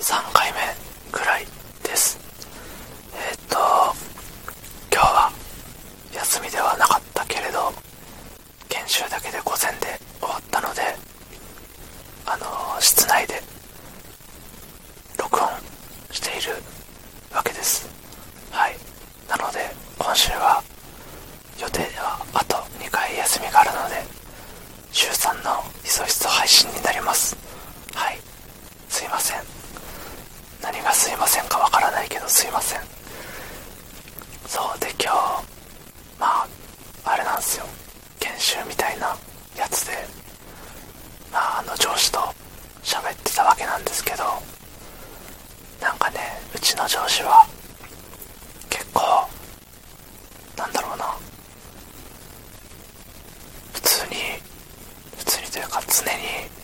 3回目ぐらいです。えっ、と今日は休みではなかったけれど研修だけで午前で終わったのであの室内で録音しているわけです。はい。なので今週は予定ではあと2回休みがあるので週3のひそひそ配信になります。はい。すいません。何がすいませんかわからないけどすいません。そうで今日まああれなんですよ。研修みたいなやつでまああの上司と喋ってたわけなんですけどなんかねうちの上司は結構なんだろうな。普通に普通にというか常に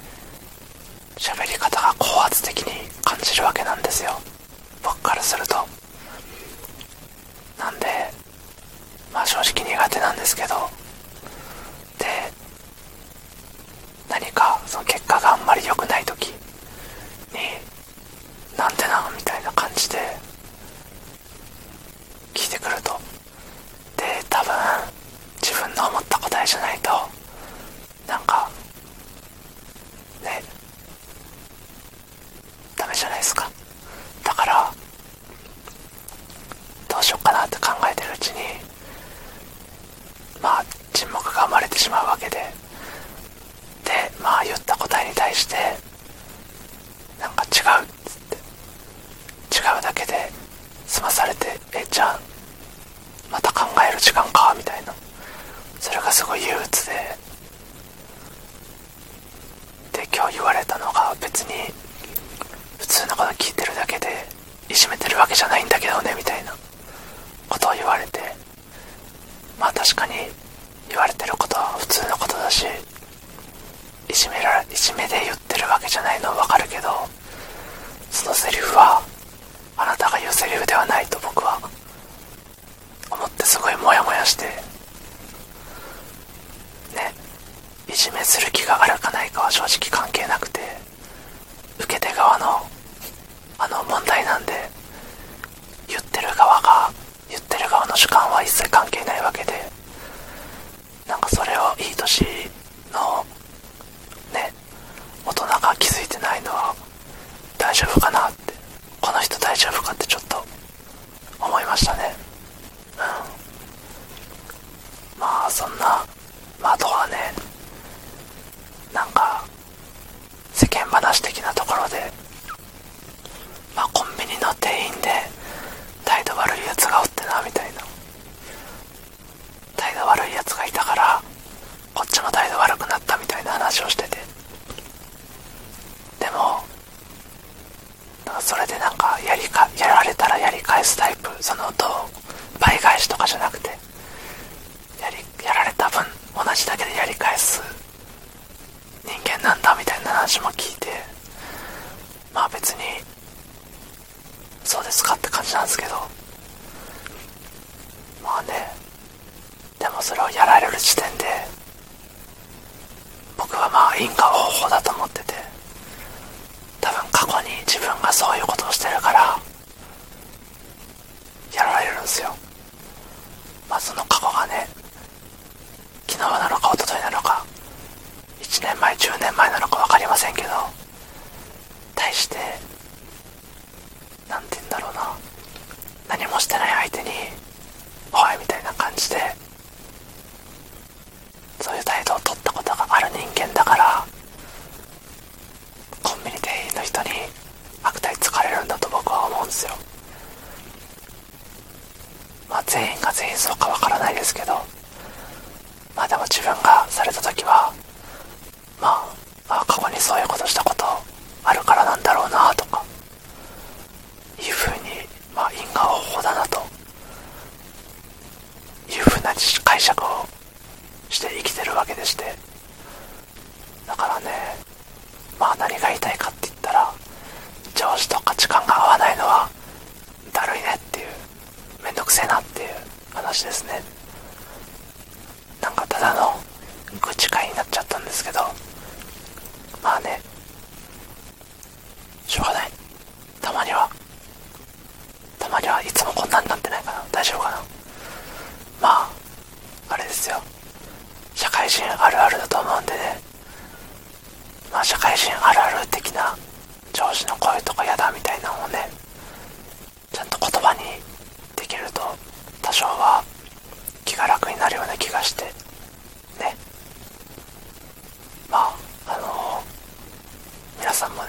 喋り方が高圧的に感じるわけなんですよ。僕からすると。なんでまあ正直苦手なんですけど。で何かその結果があんまり良くない時。になんでなみたいな感じで。聞いてくると。で多分自分の思った答えじゃないと。なんかねダメじゃないですかだからどうしようかなって考えてるうちにまあ沈黙が生まれてしまうわけで。でまあ言った答えに対してなんか違うっつって。違うだけで済まされてえじゃあまた考える時間かみたいな。それがすごい憂鬱で。で今日言われたのが別に普通のこと聞いてるだけでいじめてるわけじゃないんだけどねみたいなことを言われて。まあ確かに言われてることは普通のことだしいじめらいじめで言ってるわけじゃないのはわかるけどそのセリフはあなたが言うセリフではないと僕は思ってすごいモヤモヤしてねいじめする気があるかないかは正直関係なくて受け手側のあの問題なんで言ってる側が言ってる側の主観は一切関係ないわけでなんかそれをいい年のね大人が気づいてないのは大丈夫かなってこの人大丈夫かってちょっと思いましたねうんまあそんなまああとはねなんか世間話的なところでまあコンビニの店員で態度悪いやつがおってなみたいな態度悪いやつがいたからこっちも態度悪くなったみたいな話をしててでもなんかそれでなんかやりかやられたらやり返すタイプそのどう倍返しとかじゃなくてやりやられた分同じだけでやり返す人間なんだみたいな話も聞いてまあ別にそうですかって感じなんですけど。まあね。でもそれをやられる時点で僕はまあ因果応報だと思ってて多分過去に自分がそういうことをしてるからやられるんですよ。まあその過去がね昨日なのか一昨日なのか1年前10年前なのか分かりませんけど対して何て言うんだろうな。何もしてない相手に「おい」みたいな感じでそういう態度を取ったことがある人間だからコンビニ店員の人に悪態つかれるんだと僕は思うんですよ。まあ全員が全員そうかわからないですけどまあでも自分がされた時はまああ過去にそういうことしたことあるからなんだろうなとかいうふうにまあ因果応報だなというふうな解釈をして生きてるわけでして。だからねまあ何が会人あるあるだと思うんでね。まあ社会人あるある的な上司の声とか嫌だみたいなのをねちゃんと言葉にできると多少は気が楽になるような気がしてね。まああのー、皆さんもね